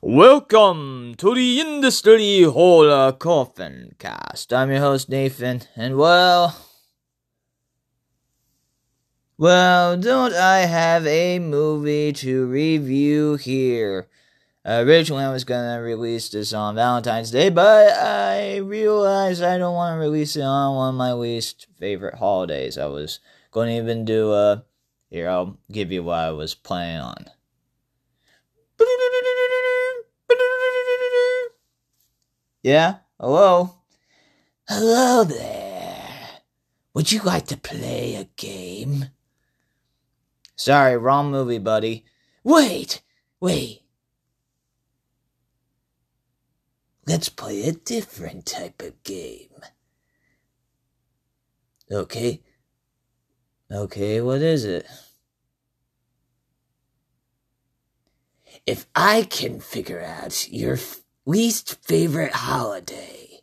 Welcome to the Industry Horror Coffin Cast. I'm your host Nathan, and well, well, don't I have a movie to review here? Uh, originally, I was gonna release this on Valentine's Day, but I realized I don't want to release it on one of my least favorite holidays. I was going to even do a. Here, I'll give you what I was planning on. Yeah? Hello? Hello there. Would you like to play a game? Sorry, wrong movie, buddy. Wait, wait. Let's play a different type of game. Okay. Okay, what is it? If I can figure out your least favorite holiday,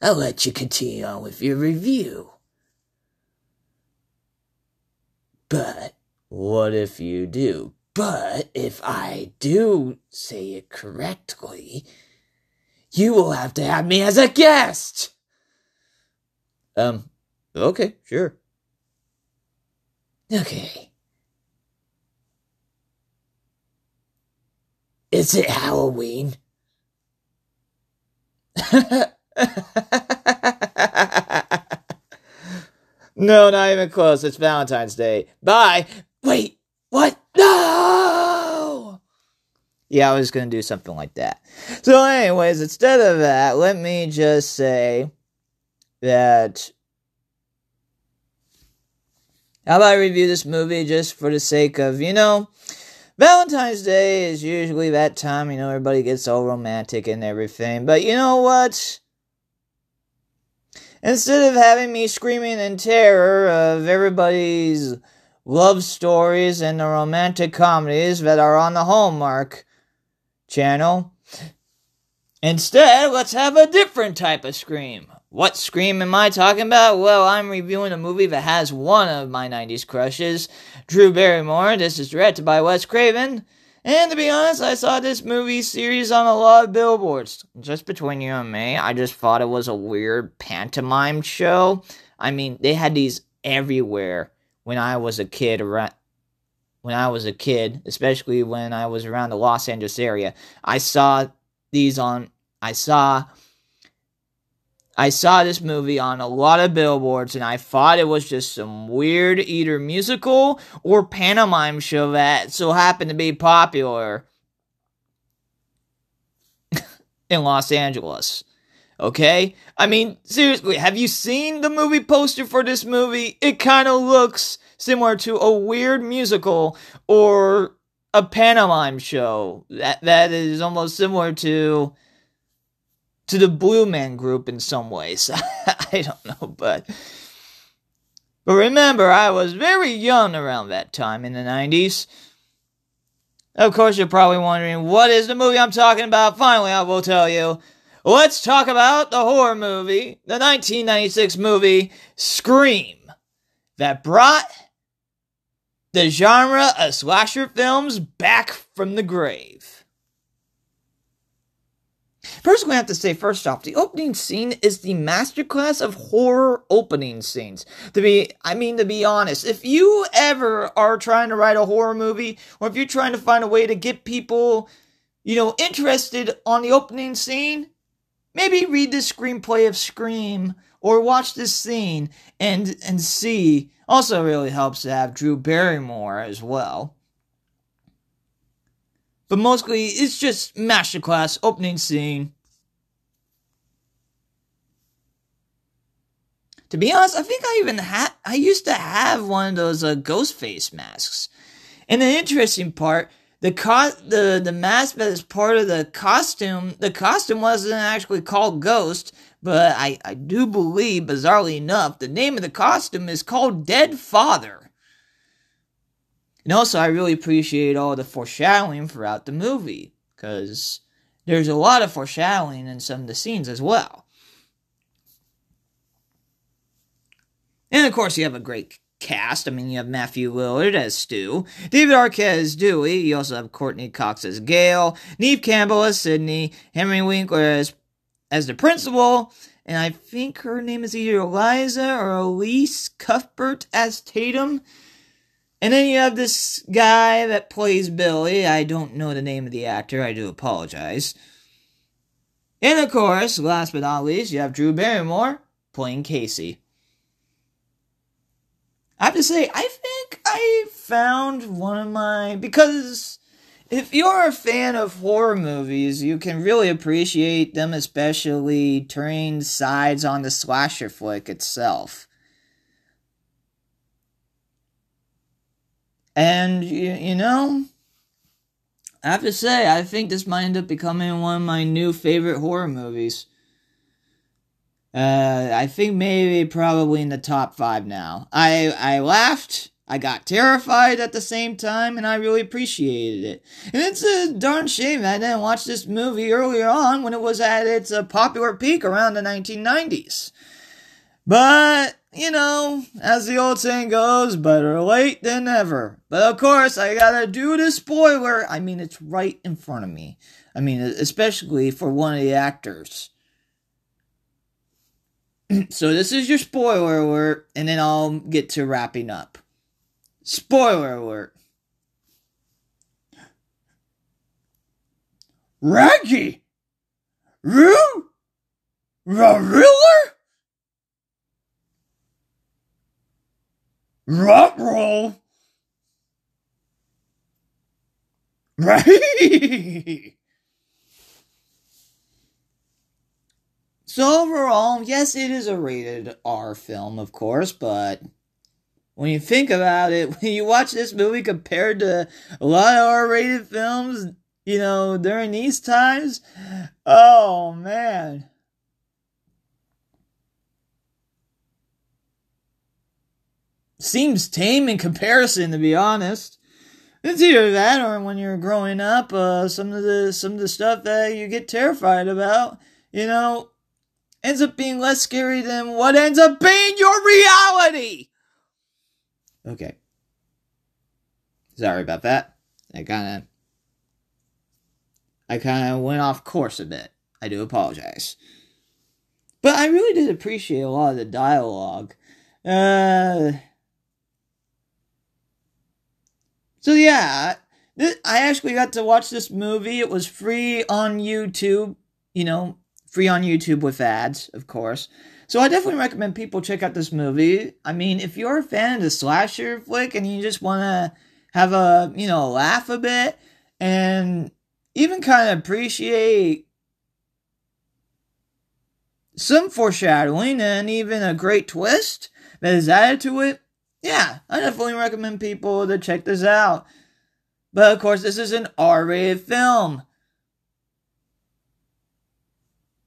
I'll let you continue on with your review. But what if you do? But if I do say it correctly, you will have to have me as a guest. Um, okay, sure. Okay. Is it Halloween? no, not even close. It's Valentine's Day. Bye. Wait, what? No! Yeah, I was going to do something like that. So, anyways, instead of that, let me just say that. How about I review this movie just for the sake of, you know, Valentine's Day is usually that time, you know, everybody gets all romantic and everything. But you know what? Instead of having me screaming in terror of everybody's love stories and the romantic comedies that are on the Hallmark channel, instead, let's have a different type of scream. What scream am I talking about? Well, I'm reviewing a movie that has one of my 90s crushes, Drew Barrymore. This is directed by Wes Craven. And to be honest, I saw this movie series on a lot of billboards. Just between you and me, I just thought it was a weird pantomime show. I mean, they had these everywhere when I was a kid around when I was a kid, especially when I was around the Los Angeles area. I saw these on I saw I saw this movie on a lot of billboards and I thought it was just some weird either musical or pantomime show that so happened to be popular in Los Angeles. Okay? I mean, seriously, have you seen the movie poster for this movie? It kind of looks similar to a weird musical or a pantomime show that that is almost similar to to the Blue Man Group in some ways. I don't know, but but remember, I was very young around that time in the '90s. Of course, you're probably wondering what is the movie I'm talking about. Finally, I will tell you. Let's talk about the horror movie, the 1996 movie Scream, that brought the genre of slasher films back from the grave. First, we have to say, first off, the opening scene is the masterclass of horror opening scenes. To be, I mean, to be honest, if you ever are trying to write a horror movie, or if you're trying to find a way to get people, you know, interested on the opening scene, maybe read the screenplay of Scream or watch this scene and and see. Also, really helps to have Drew Barrymore as well. But mostly, it's just masterclass opening scene. To be honest, I think I even had I used to have one of those uh, ghost face masks. And the interesting part, the co- the the mask that is part of the costume, the costume wasn't actually called Ghost, but I I do believe, bizarrely enough, the name of the costume is called Dead Father. And also, I really appreciate all the foreshadowing throughout the movie, because there's a lot of foreshadowing in some of the scenes as well. And of course, you have a great cast. I mean, you have Matthew Lillard as Stu, David Arquette as Dewey. You also have Courteney Cox as Gail, Neve Campbell as Sidney, Henry Winkler as as the principal, and I think her name is either Eliza or Elise Cuthbert as Tatum. And then you have this guy that plays Billy. I don't know the name of the actor. I do apologize. And of course, last but not least, you have Drew Barrymore playing Casey. I have to say, I think I found one of my. Because if you're a fan of horror movies, you can really appreciate them, especially turning sides on the slasher flick itself. And, you, you know, I have to say, I think this might end up becoming one of my new favorite horror movies. Uh, I think maybe probably in the top five now. I I laughed, I got terrified at the same time, and I really appreciated it. And it's a darn shame I didn't watch this movie earlier on when it was at its uh, popular peak around the 1990s. But you know, as the old saying goes, better late than never. But of course, I gotta do the spoiler. I mean, it's right in front of me. I mean, especially for one of the actors. so this is your spoiler alert, and then I'll get to wrapping up. Spoiler alert. Raggy? Rue? The Riddler? Rock roll. Right. So overall, yes, it is a rated R film, of course, but when you think about it, when you watch this movie compared to a lot of R-rated films, you know, during these times, oh man. Seems tame in comparison, to be honest. It's either that or when you're growing up, uh, some of the some of the stuff that you get terrified about, you know, ends up being less scary than what ends up being your reality. Okay. Sorry about that. I kind of I kind of went off course a bit. I do apologize. But I really did appreciate a lot of the dialogue. Uh So yeah, I actually got to watch this movie. It was free on YouTube, you know, free on YouTube with ads, of course. So I definitely recommend people check out this movie. I mean, if you're a fan of the slasher flick and you just want to have a, you know, laugh a bit and even kind of appreciate some foreshadowing and even a great twist that is added to it, yeah, I definitely recommend people to check this out. But of course, this is an R rated film.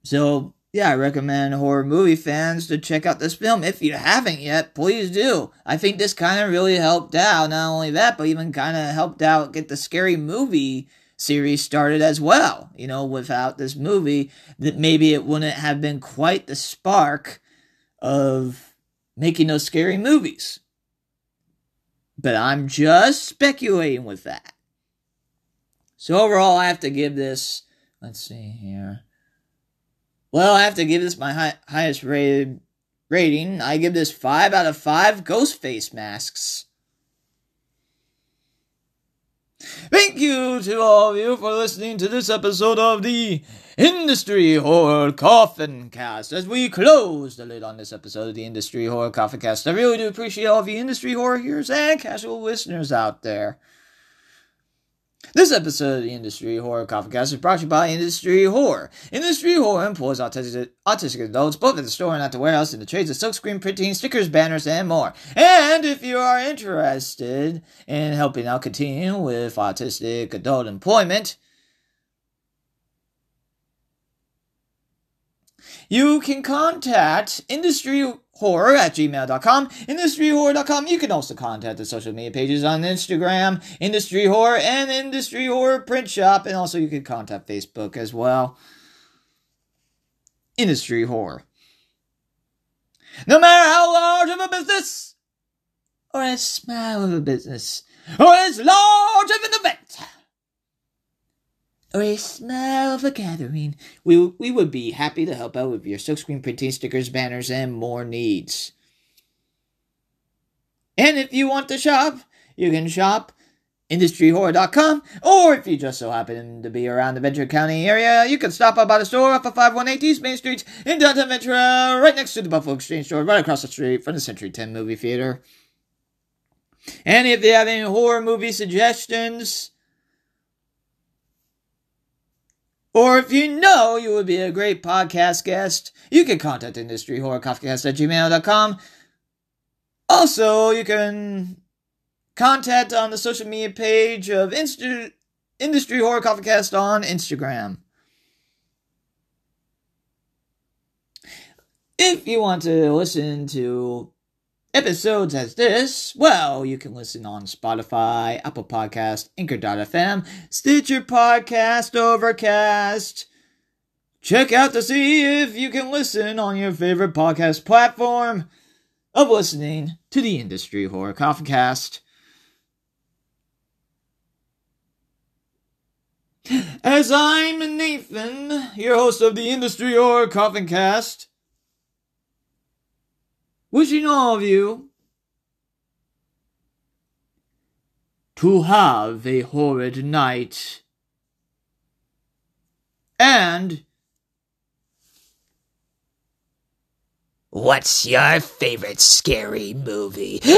So, yeah, I recommend horror movie fans to check out this film. If you haven't yet, please do. I think this kind of really helped out. Not only that, but even kind of helped out get the scary movie series started as well. You know, without this movie, that maybe it wouldn't have been quite the spark of making those scary movies. But I'm just speculating with that. So overall, I have to give this. Let's see here. Well, I have to give this my high, highest rated rating. I give this 5 out of 5 ghost face masks. Thank you to all of you for listening to this episode of the Industry Horror Coffin Cast. As we close the lid on this episode of the Industry Horror Coffin Cast, I really do appreciate all of you industry horror hearers and casual listeners out there. This episode of the Industry Horror Coffeecast is brought to you by Industry Horror. Industry Horror employs autistic, autistic adults both at the store and at the warehouse in the trades of silkscreen printing, stickers, banners, and more. And if you are interested in helping out continue with autistic adult employment, you can contact Industry horror at gmail.com, industryhorror.com. You can also contact the social media pages on Instagram, Industry Horror, and Industry Horror Print Shop. And also you can contact Facebook as well. Industry Horror. No matter how large of a business or as small of a business, or as large of an event, or a smell of a gathering, we, we would be happy to help out with your silkscreen printing, stickers, banners, and more needs. And if you want to shop, you can shop industryhorror.com, or if you just so happen to be around the Ventura County area, you can stop by the store off of 518 East Main Street in downtown Ventura, right next to the Buffalo Exchange store, right across the street from the Century 10 movie theater. And if you have any horror movie suggestions, or if you know you would be a great podcast guest, you can contact industryhorrorcoffeecast at gmail.com. Also, you can contact on the social media page of Inst- Industry Horror Coffee Cast on Instagram. If you want to listen to episodes as this, well, you can listen on Spotify, Apple Podcast, Anchor.fm, Stitcher Podcast, Overcast. Check out to see if you can listen on your favorite podcast platform of listening to the Industry Horror Coffee Cast. As I'm Nathan, your host of the Industry Horror Coffin Cast, wishing all of you to have a horrid night and What's your favorite scary movie?